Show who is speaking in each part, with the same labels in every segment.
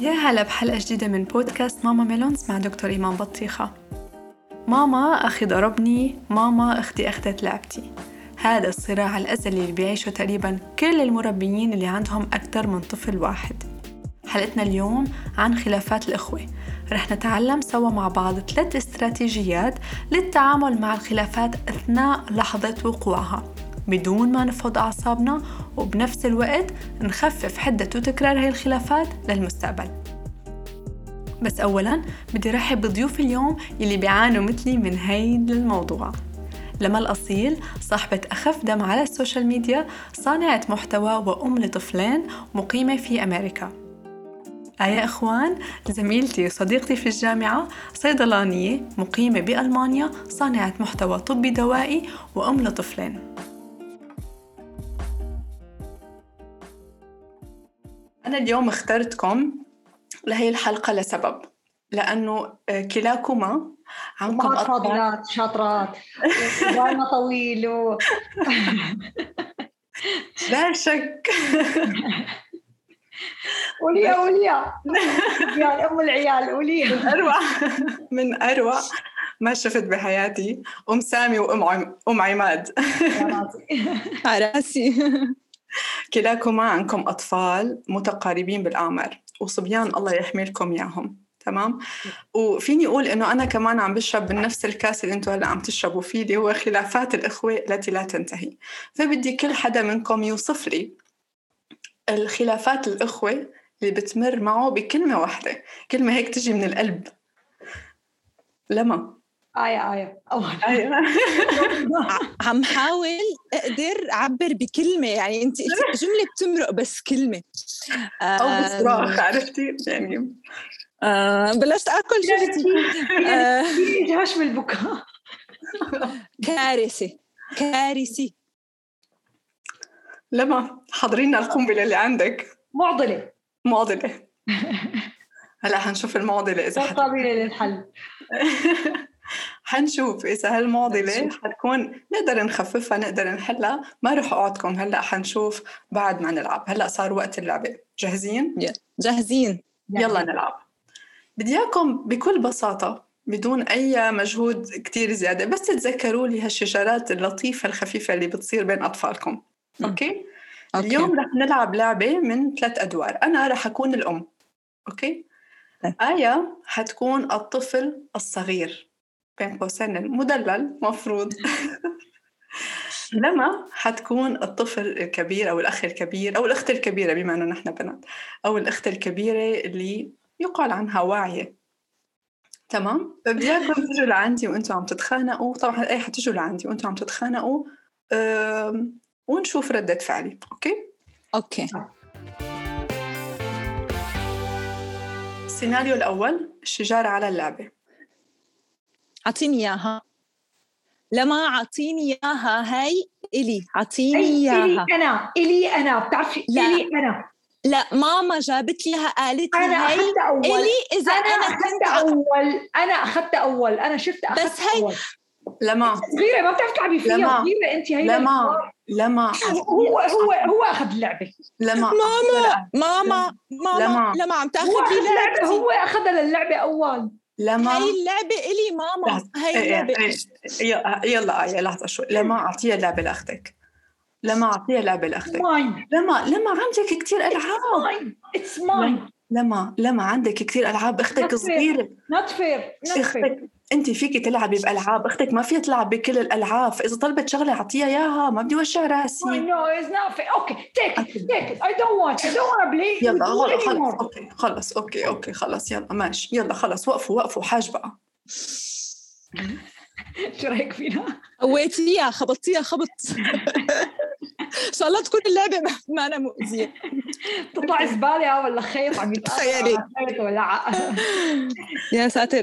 Speaker 1: يا هلا بحلقة جديدة من بودكاست ماما ميلونز مع دكتور إيمان بطيخة. ماما أخي ضربني. ماما أختي أخذت لعبتي. هذا الصراع الأزلي اللي بيعيشه تقريبا كل المربيين اللي عندهم أكثر من طفل واحد. حلقتنا اليوم عن خلافات الإخوة. رح نتعلم سوا مع بعض ثلاث استراتيجيات للتعامل مع الخلافات أثناء لحظة وقوعها. بدون ما نفقد أعصابنا وبنفس الوقت نخفف حدة وتكرار هاي الخلافات للمستقبل. بس أولا بدي رحب بضيوف اليوم يلي بيعانوا مثلي من هيدا الموضوع. لمى الأصيل صاحبة أخف دم على ال social media صانعة محتوى وأم لطفلين مقيمة في أمريكا. آية إخوان زميلتي وصديقتي في الجامعة صيدلانية مقيمة بألمانيا صانعة محتوى طبي دوائي وأم لطفلين. أنا اليوم اخترتكم لهي الحلقة لسبب لأنه كلاكما
Speaker 2: عنكم أطفال. فاضلات شاطرات. وبالنا طويل و...
Speaker 1: لا شك.
Speaker 2: وليا وليا. يعني أم العيال وليا.
Speaker 1: من أروع من أروع ما شفت بحياتي أم سامي وأم عم... أم عماد.
Speaker 3: على راسي.
Speaker 1: كلاكما عندكم أطفال متقاربين بالأعمار وصبيان الله يحمي لكم إياهم تمام؟ وفيني أقول إنه أنا كمان عم بشرب من نفس الكاس اللي أنتم هلأ عم تشربوا فيه اللي هو خلافات الإخوة التي لا تنتهي. فبدي كل حدا منكم يوصف لي الخلافات الأخوة اللي بتمر معه بكلمة واحدة كلمة هيك تجي من القلب. لما؟
Speaker 2: آية آية.
Speaker 1: آية
Speaker 3: عم حاول أقدر أعبر بكلمة يعني أنت جملة بتمرق بس كلمة.
Speaker 1: أو بصراخ عرفتي؟ يعني.
Speaker 3: آه بلشت آكل شفتي
Speaker 2: جهش بالبكاء
Speaker 3: كارثة كارثة.
Speaker 1: لما حضرينا القنبلة اللي عندك.
Speaker 2: معضلة.
Speaker 1: معضلة. هلا حنشوف المعضلة إذا
Speaker 2: قابلة للحل.
Speaker 1: حنشوف إذا هالمعضلة حتكون نقدر نخففها نقدر نحلها. ما رح أقعدكم هلأ حنشوف بعد ما نلعب. هلأ صار وقت اللعبة. جاهزين؟
Speaker 3: جاهزين.
Speaker 1: يلا نلعب. بدي إياكم بكل بساطة بدون أي مجهود كتير زيادة بس تتذكروا لي هالشجرات اللطيفة الخفيفة اللي بتصير بين أطفالكم. Okay؟ Okay. اليوم رح نلعب لعبة من ثلاث أدوار. أنا رح أكون الأم. okay؟ آية حتكون الطفل الصغير. بين قوسين المدلل مفروض. لمى حتكون الطفل الكبير أو الأخ الكبير أو الأخت الكبيرة بما أنه نحن بنات أو الأخت الكبيرة اللي يقال عنها واعية. تمام؟ بدي اياكم تجوا لعندي وأنتم عم تتخانقوا. طبعا اي حتجوا لعندي وأنتم عم تتخانقوا. ونشوف ردة فعلي okay؟
Speaker 3: Okay.
Speaker 1: السيناريو الأول الشجار على اللعبة.
Speaker 3: أعطيني إياها. لمى أعطيني إياها هاي إلي أعطيني إياها
Speaker 2: إلي أنا إلي أنا بتعرفي إلي أنا.
Speaker 3: لا ماما جابت لها قالت لي
Speaker 2: أنا
Speaker 3: هاي
Speaker 2: أول.
Speaker 3: إلي إذا
Speaker 2: أنا,
Speaker 3: أنا,
Speaker 2: أخذت أول. أنا أخذت أول. أنا شفت أخذت
Speaker 3: بس هي
Speaker 2: أول.
Speaker 1: لمى.
Speaker 2: صغيرة ما بتعرفي تلعبي فيها.
Speaker 1: لمى.
Speaker 2: صغيرة أنت هي
Speaker 1: لمى. لمى.
Speaker 2: هو هو هو أخذ اللعبة.
Speaker 1: لمى.
Speaker 3: ماما ماما ماما
Speaker 1: لمى.
Speaker 3: لمى عم
Speaker 2: هو
Speaker 3: تاخذ لي
Speaker 2: هو أخذها للعبة أول.
Speaker 1: لمى
Speaker 3: هاي اللعبة إلي ماما. هاي
Speaker 1: إيه،
Speaker 3: اللعبة
Speaker 1: إيه، يلا يلا آية لحظة شوي. لمى أعطيها لعبة لأختك. لمى أعطيها لعبة لأختك. لمى لمى عندك كتير ألعاب.
Speaker 2: It's mine
Speaker 1: لمى لمى عندك كتير ألعاب أختك. صغيرة.
Speaker 2: Not fair
Speaker 1: أختك انت فيكي تلعبي بألعاب أختك ما فيها تلعب بكل الألعاب فإذا طلبت شغلة أعطيها إياها ما بدي وجع راسي
Speaker 2: No it's not fair. Okay, take it, take it. I don't want, I don't want to play
Speaker 1: يلا خلص. أوكي خلص. أوكي أوكي خلص. يلا ماشي. يلا خلص. وقفوا وقفوا. حاج بقى.
Speaker 2: شو رأيك فينا؟
Speaker 3: قويتيها خبطتيها خبط. ان شاء الله تكون اللعبة ما- مانا مؤذية.
Speaker 2: تطلع زبالة ولا خيط عم يتقطع
Speaker 3: تخيلي.
Speaker 2: على خيط ولا
Speaker 3: يا ساتر.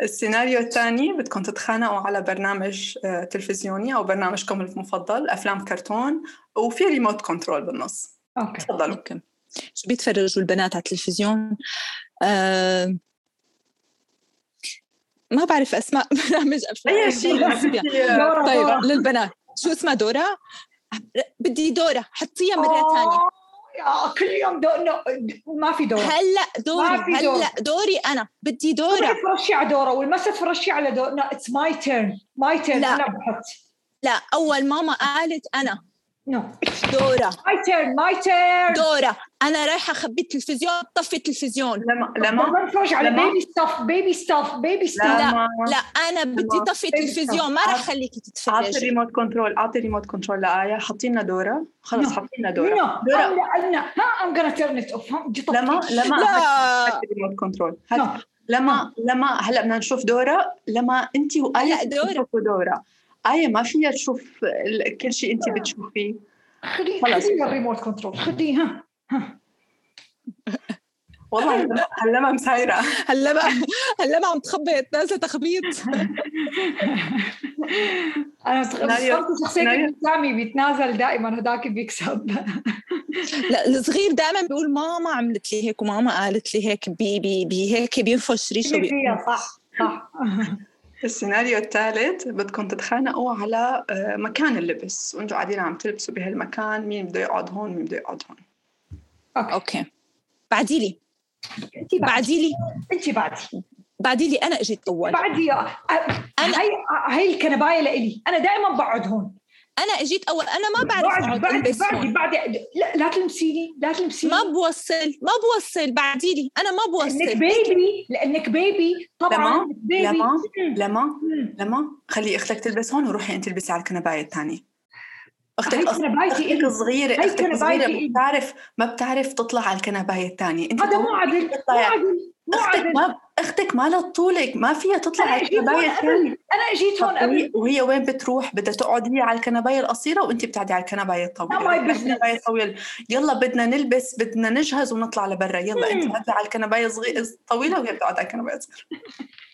Speaker 1: السيناريو الثاني بدكم تتخانقوا على برنامج آه، تلفزيوني أو برنامجكم المفضل أفلام كرتون وفي remote control بالنص.
Speaker 2: Okay.
Speaker 1: تفضلوا
Speaker 3: شو بيتفرجوا البنات على التلفزيون؟ آه... ما بعرف أسماء برامج أفلام.
Speaker 1: أي شيء.
Speaker 3: طيب. للبنات. شو اسمها؟ دورا؟ بدي دورا. حطيها مرة ثانية.
Speaker 2: يا كل يوم دو... no... ما في دورا.
Speaker 3: هلا دوري
Speaker 2: في دور.
Speaker 3: هلا دوري أنا بدي دورا.
Speaker 2: تفرجي على دورا؟ والمسة تفرجي على دورا لا it's my turn my
Speaker 3: turn.
Speaker 2: أنا بحط.
Speaker 3: لا أول ماما قالت أنا.
Speaker 2: No
Speaker 3: دورا
Speaker 2: my turn my turn
Speaker 3: دورا أنا رايحة أخبي التلفزيون طفي التلفزيون.
Speaker 1: لمى لمى
Speaker 2: لمى نتفرج على baby stuff baby stuff baby stuff
Speaker 1: لمى
Speaker 3: لا أنا بدي طفي التلفزيون ما رح خليكي
Speaker 1: أعطي
Speaker 3: تتفرجي.
Speaker 1: الريموت كنترول أعطي ال remote control لآية. حطي لنا دورا. خلص
Speaker 2: No.
Speaker 1: حطي لنا
Speaker 2: no
Speaker 1: دورا دورا.
Speaker 2: أنا ها I'm gonna turn it off. ها جي طفي.
Speaker 1: لمى لمى
Speaker 3: لا
Speaker 1: ال remote control
Speaker 2: No.
Speaker 1: لمى لمى هلا بدنا نشوف دورا. لمى انت وآية
Speaker 3: هلا
Speaker 1: دورا. آية ما فيها تشوف ال- كل شيء انت بتشوفيه.
Speaker 2: خذي
Speaker 1: خلص.
Speaker 2: خذي الريموت كنترول خذي ها
Speaker 1: والله هلا- ما مسايرة
Speaker 3: هلا بقى هلا بقى عم تخبط نازلة تخبيط.
Speaker 2: أنا شخصية
Speaker 1: سيناريو.
Speaker 2: سامي بيتنازل دائما هذاك بيكسب.
Speaker 3: لا الصغير دائما بيقول ماما عملت لي هيك وماما قالت لي هيك بي بي, بي هيك بينفش ريشه بي
Speaker 2: صح صح.
Speaker 1: السيناريو الثالث بدكم تتخانقوا على آه، مكان اللبس. وأنتم قاعدين عم تلبسوا بهالمكان. مين بده يقعد هون؟ مين بده يقعد هون؟
Speaker 2: أوكي.
Speaker 3: okay. بعدي لي.
Speaker 2: انت بعد.
Speaker 3: بعدي لي.
Speaker 2: انت بعدي
Speaker 3: بعدي لي. أنا إجيت أول.
Speaker 2: بعدي.
Speaker 3: أنا-
Speaker 2: هاي هاي الكنباية لإلي. أنا دائما بقعد هون.
Speaker 3: أنا أجيت اول أنا ما بعرف
Speaker 2: بعد بعد بعد بعد لا لا تلمسيني لا تلمسيني.
Speaker 3: ما بوصل ما بوصل بعدي لي أنا ما
Speaker 2: لأنك
Speaker 3: بوصل
Speaker 2: baby لأنك baby طبعا baby
Speaker 1: لما. لما. لما خلي أختك تلبس هون وروحي أنت البسي على الكنباية
Speaker 2: الثانية.
Speaker 1: أختك
Speaker 2: أختك.
Speaker 1: صغيره
Speaker 2: أختك
Speaker 1: صغيرة
Speaker 2: إلي.
Speaker 1: بتعرف ما بتعرف تطلع على الكنباية الثانية. أنت
Speaker 2: هذا مو عدل. مو عدل. مو
Speaker 1: أختك
Speaker 2: عدل.
Speaker 1: ما أختك ما لها طولك ما فيها تطلع على
Speaker 2: الكنباية.
Speaker 1: الثانية.
Speaker 2: أنا أجيت هون قبل
Speaker 1: وهي, وين بتروح؟ بدها تقعد هي على الكنباية القصيرة وأنت بتقعدي على الكنباية
Speaker 2: الطويلة.
Speaker 1: الكنباية الطويلة. يلا بدنا نلبس بدنا نجهز ونطلع لبرا. يلا
Speaker 2: أنت.
Speaker 1: قاعدة على الكنباية صغيره طويلة وهي بتقعد على الكنباية صغيره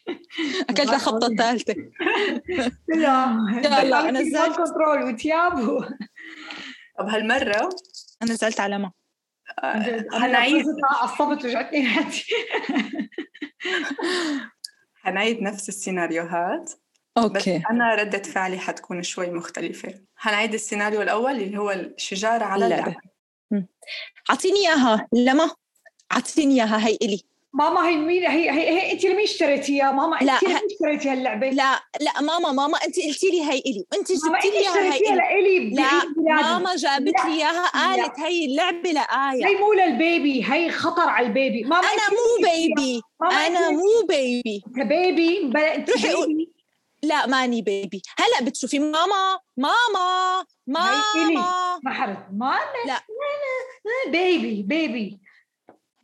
Speaker 3: أكلت خبطة ثالثة.
Speaker 2: لا
Speaker 3: يلا، نزلت.
Speaker 2: control وتوابعه
Speaker 1: طب هالمرة؟
Speaker 3: أنا نزلت على ما.
Speaker 1: آه،
Speaker 2: أنا
Speaker 1: حنعيد
Speaker 2: عصبت وجعتني ريحتي
Speaker 1: حنعيد نفس السيناريوهات بس
Speaker 3: okay.
Speaker 1: أنا ردة فعلي حتكون شوي مختلفة. حنعيد السيناريو الأول اللي هو الشجار على
Speaker 3: اللعبة. أعطيني إياها لما؟ أعطيني إياها هي إلي.
Speaker 2: ماما هي مين؟ هي هي, هي انت لمين اشتريتيها ماما؟ انت لمين
Speaker 3: ه-
Speaker 2: اشتريتي هاللعبه
Speaker 3: لا لا ماما ماما انت قلتي لي هي إلي.
Speaker 2: ماما
Speaker 3: جبتي
Speaker 2: انت
Speaker 3: لي اياها هي
Speaker 2: إلي.
Speaker 3: لا. ماما جابت. لي إياها قالت هي اللعبة لآية.
Speaker 2: هي مو لل baby هي خطر على ال baby.
Speaker 3: ماما
Speaker 2: أنا
Speaker 3: مو؟ baby.
Speaker 2: ماما أنا
Speaker 3: مو baby.
Speaker 2: انت baby بلا انت baby.
Speaker 3: لا ماني baby. هلا بتشوفي ماما. ماما. ماما.
Speaker 2: ما حرد ما
Speaker 3: لا.
Speaker 2: بيبي بيبي.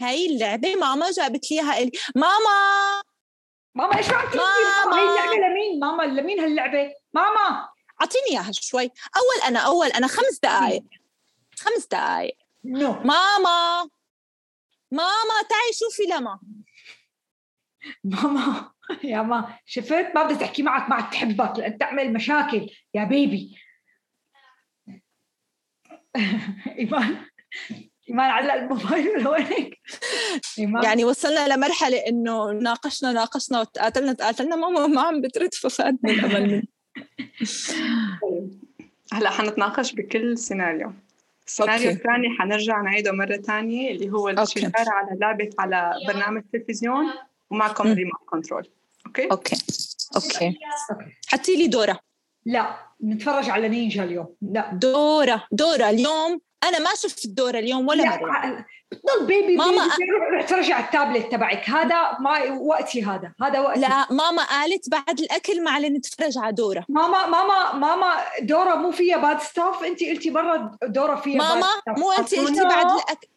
Speaker 3: هي اللعبة ماما جابت لي الي ماما!
Speaker 2: ماما إيش عم تقولي ماما! هي. اللعبة لمين؟ ماما لمين هاللعبة؟ ماما!
Speaker 3: أعطيني إياها شوي. أول أنا أول أنا خمس دقائق خمس دقائق
Speaker 2: نو.
Speaker 3: ماما! ماما تعي شوفي لما.
Speaker 2: ماما يا ما شفت؟ ما بدها تحكي معك ما عاد تحبك لأن تعمل مشاكل. يا بيبي. إيمان. ايمان علق الموبايل ولا وينك؟
Speaker 3: يعني وصلنا لمرحلة إنه ناقشنا ناقشنا وتقاتلنا تقاتلنا ماما ما عم بترد ففادني الأمل
Speaker 1: هلأ حنتناقش بكل سيناريو. السيناريو. الثاني حنرجع نعيده مرة ثانية اللي هو الشجار على لعبة على برنامج تلفزيون ومعكم. remote control. Okay؟
Speaker 3: Okay. okay.
Speaker 2: Okay.
Speaker 3: حطي لي دورا.
Speaker 2: لا نتفرج على نينجا اليوم. لا.
Speaker 3: دورا. دورا. اليوم أنا ما شفت الدورا اليوم ولا مرة.
Speaker 2: لا بتضل baby
Speaker 3: ماما،
Speaker 2: baby روح ترجع التابلت تبعك. هذا ما وقتي هذا. هذا وقتي.
Speaker 3: لا ماما قالت بعد الأكل معلن نتفرج على دورا.
Speaker 2: ماما ماما ماما دورا مو فيها bad stuff انت قلتي برا دورا فيها
Speaker 3: ماما. مو انت قلتي. بعد الاكل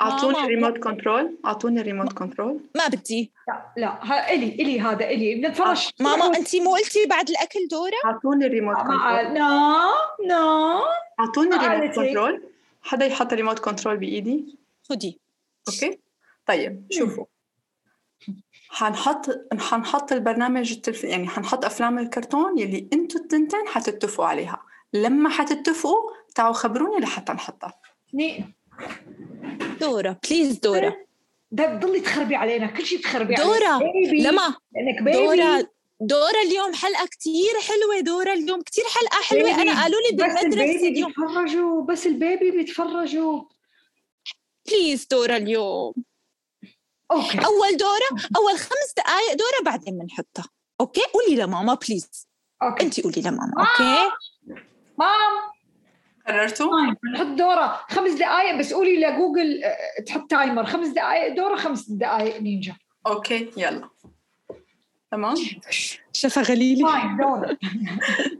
Speaker 3: أعطوني.
Speaker 1: الريموت كنترول أعطوني الريموت كنترول
Speaker 3: ما بدي.
Speaker 2: لا لا ها إلي إلي هذا إلي. بنتفرج
Speaker 3: ماما انت مو قلتي بعد الأكل دورا؟
Speaker 1: أعطوني الريموت
Speaker 2: ما control no no
Speaker 1: أعطوني
Speaker 2: ما
Speaker 1: الريموت
Speaker 2: هيك.
Speaker 1: Control حدا يحط ال remote control بإيدي.
Speaker 3: خدي.
Speaker 1: okay؟ طيب شوفوا. حنحط حنحط البرنامج التلف... يعني حنحط أفلام الكرتون يلي أنتوا التنتين حتتفقوا عليها. لما حتتفقوا تعالوا خبروني لحتى نحطها.
Speaker 2: ني.
Speaker 3: دورا. Please دورا.
Speaker 2: ده تضلي تخربي علينا. كل شيء تخربي
Speaker 3: دورا.
Speaker 2: علينا baby
Speaker 3: لما؟
Speaker 2: لأنك baby
Speaker 3: دورا. دورا اليوم حلقة كتير حلوة دورا اليوم كتير حلقة حلوة.
Speaker 2: Baby.
Speaker 3: أنا قالوا لي
Speaker 2: بس
Speaker 3: بالمدرسة
Speaker 2: ال baby
Speaker 3: اليوم.
Speaker 2: بيتفرجوا بس ال baby بيتفرجوا.
Speaker 3: please دورا اليوم.
Speaker 2: Okay.
Speaker 3: أول دورا أول خمس دقايق دورا بعدين بنحطها. okay؟ قولي لماما please
Speaker 2: okay.
Speaker 3: أنت قولي لماما okay؟
Speaker 2: مام
Speaker 1: قررتوا؟
Speaker 2: طيب نحط دورا. خمس دقائق بس قولي لجوجل آه، تحط timer خمس دقائق دورا خمس دقائق نينجا.
Speaker 1: okay يلا. تمام؟
Speaker 3: شفا غليلي.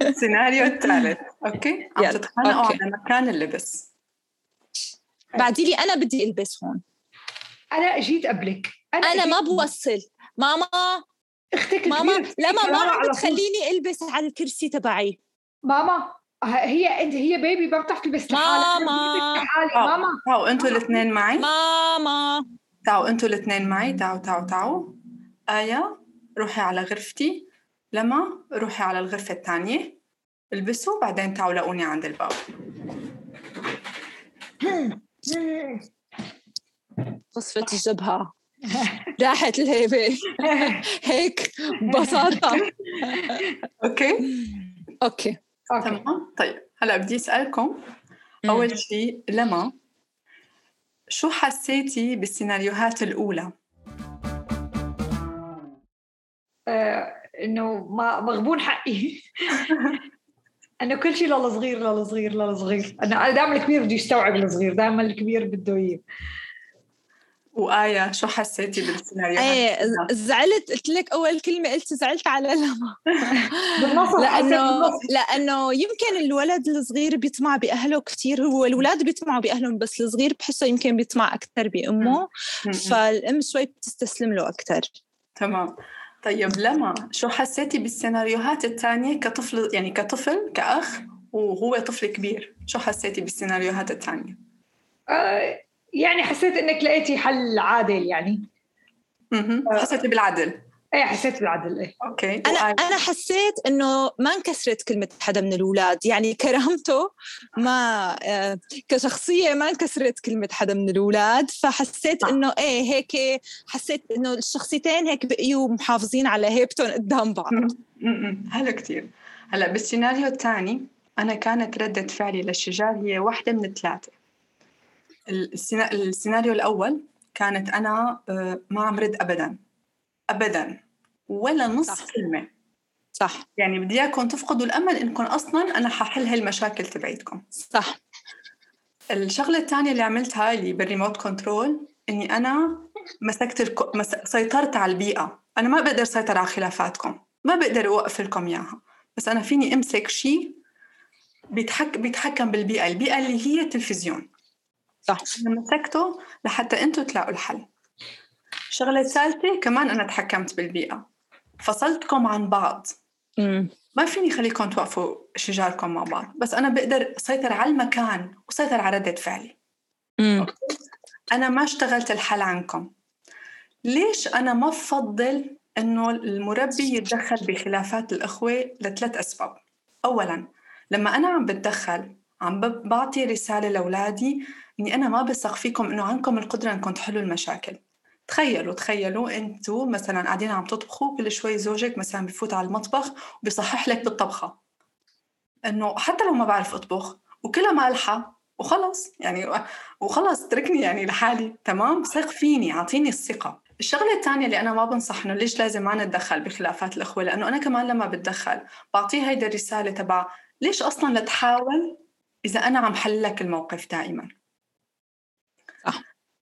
Speaker 1: السيناريو الثالث. okay؟ عم. تتخانقوا. على مكان اللبس.
Speaker 3: بعدي لي أنا بدي ألبس هون.
Speaker 2: أنا جيت قبلك.
Speaker 3: أنا
Speaker 2: جيت
Speaker 3: ما. بوصل. ماما.
Speaker 2: أختك
Speaker 3: ماما
Speaker 2: بتحكي
Speaker 3: ما عم. بتخليني ألبس على الكرسي تبعي.
Speaker 2: ماما هي أنت هي بيبي ما بتعرف تلبس لحالها. أنا
Speaker 3: ماما.
Speaker 2: ماما.
Speaker 1: تعوا أنتوا الاثنين معي؟
Speaker 3: ماما.
Speaker 1: تعوا أنتوا الاثنين معي. تعوا تعوا تعوا آية. روحي على غرفتي لما روحي على الغرفة الثانية البسوا بعدين تعوا لاقوني عند الباب.
Speaker 3: قصفت الجبهة. راحت الهيبة. هيك ببساطة.
Speaker 1: أوكي.
Speaker 3: أوكي.
Speaker 2: أوكي
Speaker 1: تمام. طيب هلا بدي أسألكم.
Speaker 3: مم.
Speaker 1: أول شيء لما؟ شو حسيتي بالسيناريوهات
Speaker 2: الأولى؟ إنه ما مغبون حقي. انه كل شيء للصغير للصغير للصغير أنا أنا دائما الكبير بده يستوعب الصغير دائما الكبير بده اياه
Speaker 1: وآية شو حسيتي بالسيناريوهات آية؟
Speaker 3: زعلت قلت لك أول كلمة قلت زعلت على لما
Speaker 2: بالنص.
Speaker 3: لأنه يمكن الولد الصغير بيطمع بأهله كثير هو الولاد بيطمعوا بأهلهم بس الصغير بحسه يمكن بيطمع أكثر بأمه.
Speaker 1: م- م.
Speaker 3: فالأم شوي بتستسلم له أكثر
Speaker 1: تمام. طيب لما شو حسيتي بالسيناريوهات الثانية كطفل يعني كطفل كأخ وهو طفل كبير شو حسيتي بالسيناريوهات الثانية؟
Speaker 2: آه، يعني حسيت إنك لقيتي حل عادل يعني. آه.
Speaker 1: حسيتي بالعدل
Speaker 2: إيه حسيت بالعدل
Speaker 1: إيه
Speaker 3: أوكي
Speaker 1: أنا؟
Speaker 3: أنا حسيت إنه ما انكسرت كلمة حدا من الأولاد يعني كرامته ما آه، كشخصية ما انكسرت كلمة حدا من الأولاد فحسيت. إنه إيه هيك حسيت إنه الشخصيتين هيك بقيوا محافظين على هيبتهم قدام بعض.
Speaker 1: حلو كتير هلا بالسيناريو الثاني أنا كانت ردة فعلي للشجار هي واحدة من الثلاثة السينا- السيناريو الأول كانت أنا آه، ما عم رد ابدا ابدا ولا نص
Speaker 3: صح.
Speaker 1: كلمة.
Speaker 3: صح.
Speaker 1: يعني بدي إياكم تفقدوا الأمل إنكم أصلا أنا ححل هالمشاكل تبعيتكم.
Speaker 3: صح.
Speaker 1: الشغلة الثانية اللي عملتها اللي بال remote control إني أنا مسكت الك... مس... سيطرت على البيئة. أنا ما بقدر سيطر على خلافاتكم. ما بقدر أوقف لكم إياها. بس أنا فيني أمسك شيء بيتحك... بيتحكم بالبيئة البيئة اللي هي التلفزيون
Speaker 3: صح.
Speaker 1: أنا مسكته لحتى أنتم تلاقوا الحل. الشغله الثالثه كمان أنا تحكمت بالبيئة. فصلتكم عن بعض.
Speaker 3: مم.
Speaker 1: ما فيني خليكم توقفوا شجاركم مع بعض. بس أنا بقدر أسيطر على المكان وسيطر على ردة فعلي.
Speaker 3: مم.
Speaker 1: أنا ما اشتغلت الحل عنكم. ليش أنا ما بفضل إنه المربي يتدخل بخلافات الأخوة لثلاث أسباب؟ أولاً لما أنا عم بتدخل عم بعطي رسالة لأولادي إني أنا ما بثق فيكم إنه عندكم القدرة إنكم تحلوا المشاكل. تخيلوا تخيلوا أنتوا مثلا قاعدين عم تطبخوا كل شوي زوجك مثلا بفوت على المطبخ وبيصحح لك بالطبخة. إنه حتى لو ما بعرف أطبخ وكلها مالحة وخلص يعني وخلص تركني يعني لحالي تمام؟ ثق فيني أعطيني الثقة. الشغلة الثانية اللي أنا ما بنصح إنه ليش لازم ما نتدخل بخلافات الأخوة؟ لأنه أنا كمان لما بتدخل بعطيه هيدا الرسالة تبع ليش أصلا لا تحاول إذا أنا عم حل لك الموقف دائما.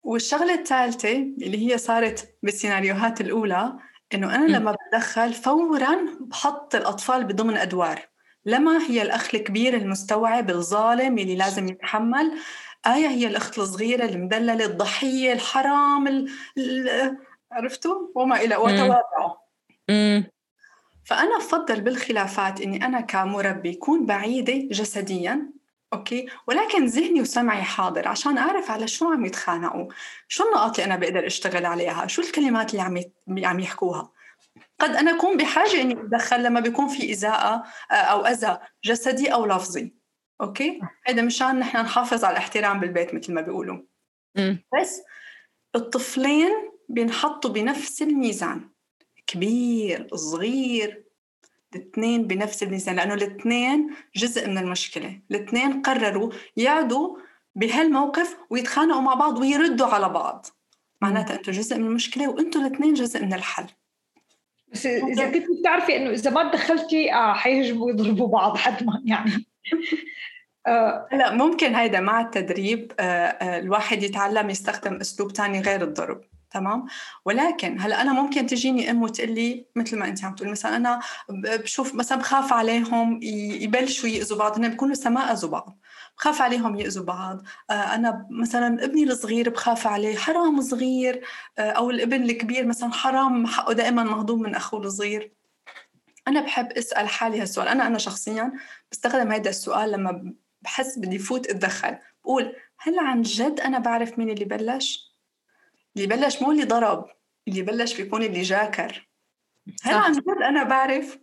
Speaker 1: والشغلة الثالثة اللي هي صارت بالسيناريوهات الأولى إنه
Speaker 3: أنا.
Speaker 1: لما بتدخل فورا بحط الأطفال بضمن أدوار لما هي الأخ الكبير المستوعب الظالم اللي لازم يتحمل آية هي الأخت الصغيرة المدللة الضحية الحرام ال... ال... عرفتوا؟ وما إلى وتوابعه
Speaker 3: مم.
Speaker 1: فأنا بفضل بالخلافات إني أنا كمربي كون بعيدة جسديا okay؟ ولكن ذهني وسمعي حاضر عشان أعرف على شو عم يتخانقوا. شو النقاط اللي أنا بقدر أشتغل عليها؟ شو الكلمات اللي عم يت- عم يحكوها؟ قد أنا أكون بحاجة إني أتدخل لما بيكون في إساءة آه، أو أذى جسدي أو لفظي. okay؟ هيدا مشان نحن نحافظ على الاحترام بالبيت مثل ما بيقولوا. بس الطفلين بينحطوا بنفس الميزان. كبير صغير الاثنين بنفس الميزان لأنه الاثنين جزء من المشكلة. الاثنين قرروا يعدوا بهالموقف ويتخانقوا مع بعض ويردوا على بعض. معناتها أنتم جزء من المشكلة وأنتم الاثنين جزء من الحل.
Speaker 2: بس إذا كنت بتعرفي إنه إذا ما تدخلتي آه حيهجموا ويضربوا بعض حتما يعني.
Speaker 1: آه لا ممكن هيدا مع التدريب آه آه الواحد يتعلم يستخدم أسلوب تاني غير الضرب. تمام؟ ولكن هلأ أنا ممكن تجيني أم وتقول لي مثل ما انت عم تقولي مثلا أنا بشوف مثلا بخاف عليهم يبلشوا يأذوا بعض هن بيكونوا ما أذوا بعض بخاف عليهم يأذوا بعض. آه، أنا مثلا ابني الصغير بخاف عليه حرام صغير آه، أو الابن الكبير مثلا حرام حقه دائما مهضوم من أخوه الصغير. أنا بحب أسأل حالي هالسؤال. أنا أنا شخصيا بستخدم هذا السؤال لما بحس بدي فوت أتدخل بقول هل عن جد أنا بعرف مين اللي بلش؟ اللي بلش مو اللي ضرب اللي بلش بيكون اللي جاكر. هل عن جد أنا بعرف؟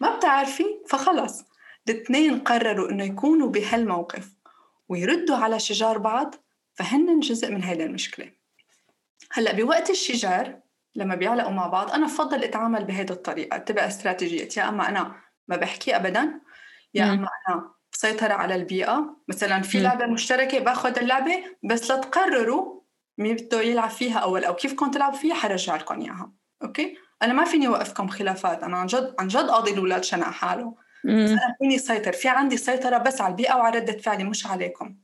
Speaker 1: ما بتعرفي؟ فخلص. الاثنين قرروا إنه يكونوا بهالموقف ويردوا على شجار بعض فهن جزء من هيدا المشكلة. هلا بوقت الشجار لما بيعلقوا مع بعض أنا بفضل أتعامل بهيدي الطريقة اتبع استراتيجيه يا أما أنا ما بحكي ابدا يا أما أنا بسيطر على البيئة. مثلا في لعبة مشتركة باخذ اللعبة بس لتقرروا مين بده يلعب فيها أول أو كيف كنت تلعبوا فيها حرجع لكم إياها. أوكي؟ أنا ما فيني أوقفكم خلافات أنا عن جد عن جد قاضي الأولاد شنع حاله. أنا فيني سيطر في عندي سيطرة بس على البيئة وعلى ردة فعلي مش عليكم.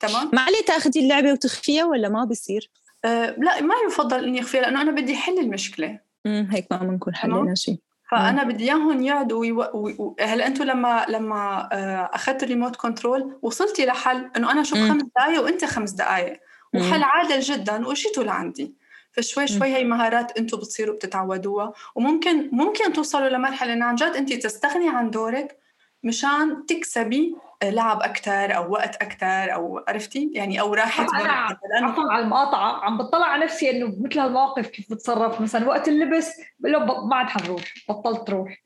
Speaker 1: تمام؟
Speaker 3: ما عليه تاخذي اللعبة وتخفيها ولا ما بصير؟
Speaker 1: أه لا ما يفضل إني أخفيها لأنه أنا بدي حل المشكلة.
Speaker 3: امم هيك ما بنكون حلينا شيء
Speaker 1: فأنا بدي إياهم يقعدوا ويو... و... هلا أنتم لما لما آه، اخذت ال remote control وصلتي لحل إنه أنا شوف خمس دقائق وأنت خمس دقائق وحل عادل جدا واجيتوا لعندي. فشوي شوي هي مهارات أنتم بتصيروا بتتعودوها. وممكن ممكن توصلوا لمرحلة إنه عن جد أنت تستغني عن دورك مشان تكسبي لعب أكثر أو وقت أكثر أو عرفتي؟ يعني أو راحة
Speaker 2: أنا عفوا على المقاطعة عم بطلع على نفسي إنه مثل هالمواقف كيف بتصرف. مثلا وقت اللبس بقول له ما عاد حنروح بطلت روح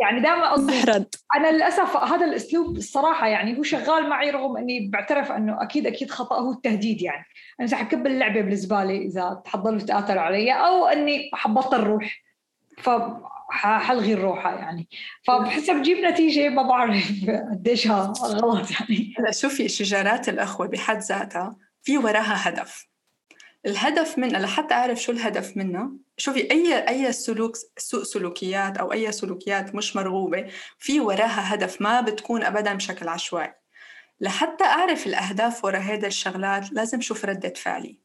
Speaker 2: يعني دائما قصدي أنا للأسف هذا الأسلوب الصراحة يعني هو شغال معي رغم إني بعترف إنه أكيد أكيد خطأ هو التهديد يعني. أنا حكب اللعبة بالزباله إذا تحضروا تقاتلوا علي أو إني حبطل روح ف حلغي الروحة يعني. فبحسها بجيب نتيجة ما بعرف قديش غلط يعني.
Speaker 1: هلا شوفي شجارات الأخوة بحد ذاتها في وراها هدف. الهدف منها لحتى أعرف شو الهدف منها شوفي أي أي سلوك سوء سلوكيات أو أي سلوكيات مش مرغوبة في وراها هدف ما بتكون أبدا بشكل عشوائي. لحتى أعرف الأهداف ورا هذا الشغلات لازم شوف ردة فعلي.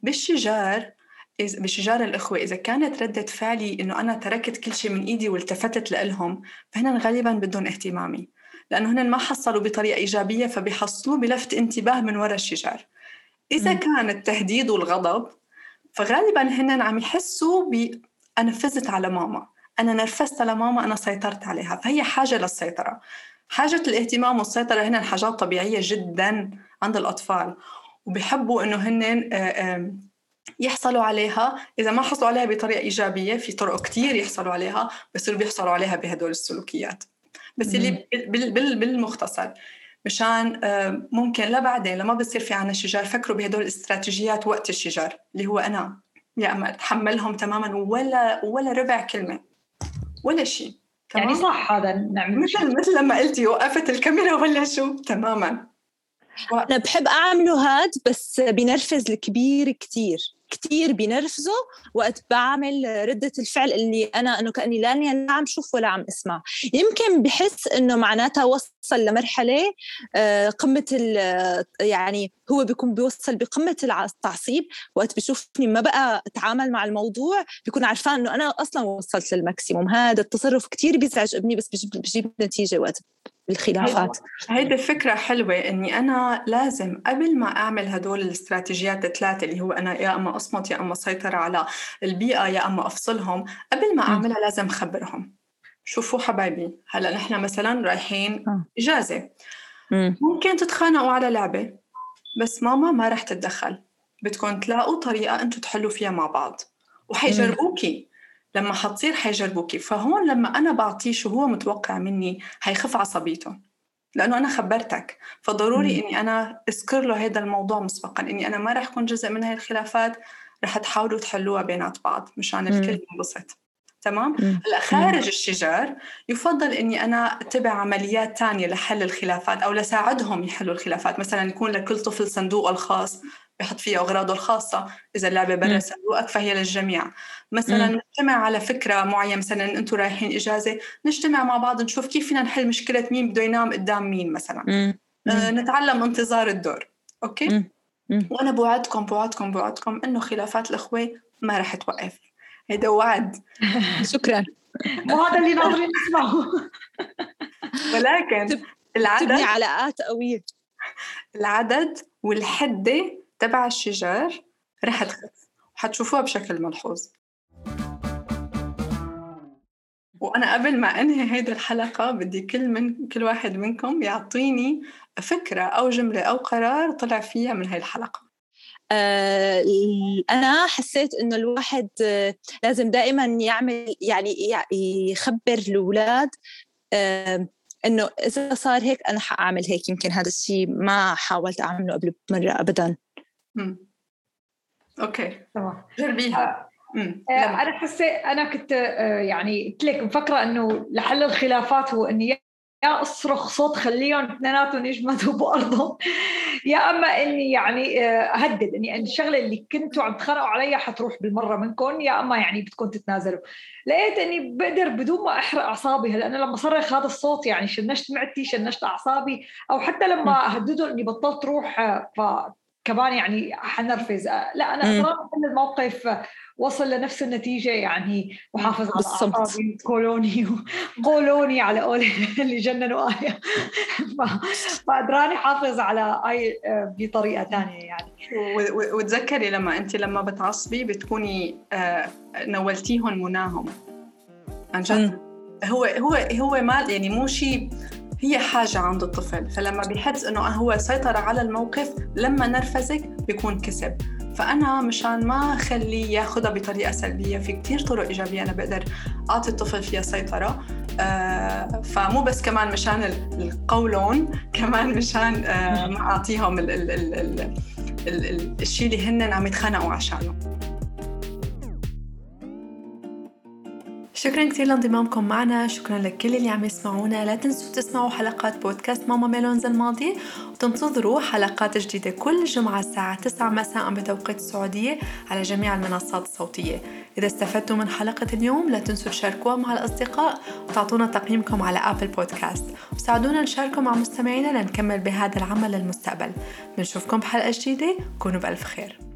Speaker 1: بالشجار بشجار الإخوة إذا كانت ردة فعلي إنه أنا تركت كل شيء من إيدي والتفتت لإلهم فهن غالبا بدهم اهتمامي. لأنه هن ما حصلوا بطريقة إيجابية فبيحصلوا بلفت انتباه من وراء الشجار. إذا كان التهديد والغضب فغالبا هن عم يحسوا ب أنا فزت على ماما أنا نرفزت على ماما أنا سيطرت عليها. فهي حاجة للسيطرة. حاجة الاهتمام والسيطرة هن حاجات طبيعية جدا عند الأطفال وبيحبوا إنه هن يحصلوا عليها. إذا ما حصلوا عليها بطريقة إيجابية في طرق كتير يحصلوا عليها بس اللي بيحصلوا عليها بهدول السلوكيات. بس اللي بالمختصر مشان آه، ممكن لبعدين لما بصير في عنا شجار فكروا بهدول الاستراتيجيات وقت الشجار اللي هو أنا يا أما أتحملهم تماما ولا ولا ربع كلمة ولا شيء
Speaker 2: يعني صح هذا نعم
Speaker 1: مثل مثل لما قلتي وقفت الكاميرا ولا شو تماما.
Speaker 3: أنا بحب أعمله هاد بس بنرفز الكبير كتير. كتير بينرفزه وقت بعمل ردة الفعل اللي أنا إنه كأني لاني لا عم شوف ولا عم أسمع. يمكن بحس إنه معناتها وصل لمرحلة آه، قمة يعني هو بيكون بيوصل بقمة التعصيب. وقت بشوفني ما بقى أتعامل مع الموضوع بيكون عرفان إنه أنا أصلا وصلت للماكسيموم. هذا التصرف كتير بيزعج ابني بس بجيب, بجيب نتيجة وقت الخلافات
Speaker 1: هيدي فكرة حلوة إني أنا لازم قبل ما أعمل هدول الاستراتيجيات الثلاثة اللي هو أنا يا أما أصمت يا أما سيطر على البيئة يا أما أفصلهم قبل ما أعملها لازم أخبرهم شوفوا حبايبي هلأ نحن مثلا رايحين آه. إجازة. ممكن تتخانقوا على لعبة بس ماما ما رح تتدخل. بدكم تلاقوا طريقة أنتم تحلوا فيها مع بعض. وحيجربوكي. لما حتصير حيجربوكي. فهون لما أنا بعطيه شو هو متوقع مني حيخف عصبيته. لأنه أنا خبرتك. فضروري مم. إني أنا أذكر له هذا الموضوع مسبقا. إني أنا ما رح أكون جزء من هاي الخلافات رح تحاولوا تحلوها بينات بعض. مشان الكل ينبسط. تمام؟ هلأ خارج الشجار يفضل إني أنا أتبع عمليات تانية لحل الخلافات أو لساعدهم يحلوا الخلافات. مثلا يكون لكل طفل صندوقه الخاص بحط فيه أغراضه الخاصة إذا اللعبة برا صندوقك فهي للجميع. مثلا م. نجتمع على فكرة معينة مثلا أنتم رايحين إجازة نجتمع مع بعض نشوف كيف فينا نحل مشكلة مين بده ينام قدام مين مثلا. م. آه نتعلم انتظار الدور. أوكي؟ م. م. وأنا بوعدكم بوعدكم بوعدكم إنه خلافات الأخوة ما رح توقف. هيدا وعد
Speaker 3: شكرا.
Speaker 2: مو هذا اللي ناظرين نسمعه.
Speaker 1: ولكن
Speaker 3: العدد تبني علاقات قويه
Speaker 1: العدد والحدة تبع الشجار رح تخف وحتشوفوها بشكل ملحوظ. وأنا قبل ما أنهي هيدي الحلقة بدي كل من كل واحد منكم يعطيني فكرة أو جملة أو قرار طلع فيها من هاي الحلقة.
Speaker 3: آه أنا حسيت إنه الواحد آه لازم دائما يعمل يعني يخبر الأولاد آه إنه إذا صار هيك أنا حأعمل هيك يمكن هذا الشيء ما حاولت أعمله قبل مرة أبدا.
Speaker 1: مم. أوكي. تمام. جربيها.
Speaker 2: أنا حسيت أنا كنت يعني قلت لك مفكره إنه لحل الخلافات هو اني يا اصرخ صوت خليهم اثنيناتهم يجمدوا بأرضهم. يا أما إني يعني آه، أهدد إني الشغله اللي كنتوا عم تخانقوا عليها حتروح بالمرة منكم. يا أما يعني بدكم تتنازلوا. لقيت إني بقدر بدون ما أحرق أعصابي. هلأ أنا لما صرخ هذا الصوت يعني شنشت معدتي شنشت أعصابي. أو حتى لما هددوا إني بطلت روح آه، ف كمان يعني حنرفز. لا أنا صراحة الموقف وصل لنفس النتيجة يعني محافظ على أعصابي كولوني قولوني على قول اللي جننوا آية فقدراني حافظ على آية آه، بطريقة ثانية يعني.
Speaker 1: وتذكري لما أنت لما بتعصبي بتكوني آه، نولتيهم مناهم. عن جد. هو هو هو ما يعني مو شيء هي حاجة عند الطفل. فلما بيحس إنه هو سيطر على الموقف لما نرفزك بيكون كسب. فأنا مشان ما أخليه ياخذها بطريقة سلبية في كتير طرق إيجابية أنا بقدر أعطي الطفل فيها سيطرة. آه فمو بس كمان مشان القولون كمان مشان آه ما أعطيهم الشيء اللي هن عم يتخانقوا عشانه. شكرا كثير لانضمامكم معنا. شكرا لكل اللي عم يسمعونا. لا تنسوا تسمعوا حلقات بودكاست ماما ميلونز الماضي وتنتظروا حلقات جديدة كل جمعة الساعة 9 مساء بتوقيت السعودية على جميع المنصات الصوتية. إذا استفدتوا من حلقة اليوم لا تنسوا تشاركوها مع الأصدقاء وتعطونا تقييمكم على أبل بودكاست وساعدونا نشاركه مع مستمعينا لنكمل بهذا العمل للمستقبل. بنشوفكم بحلقة جديدة. كونوا بألف خير.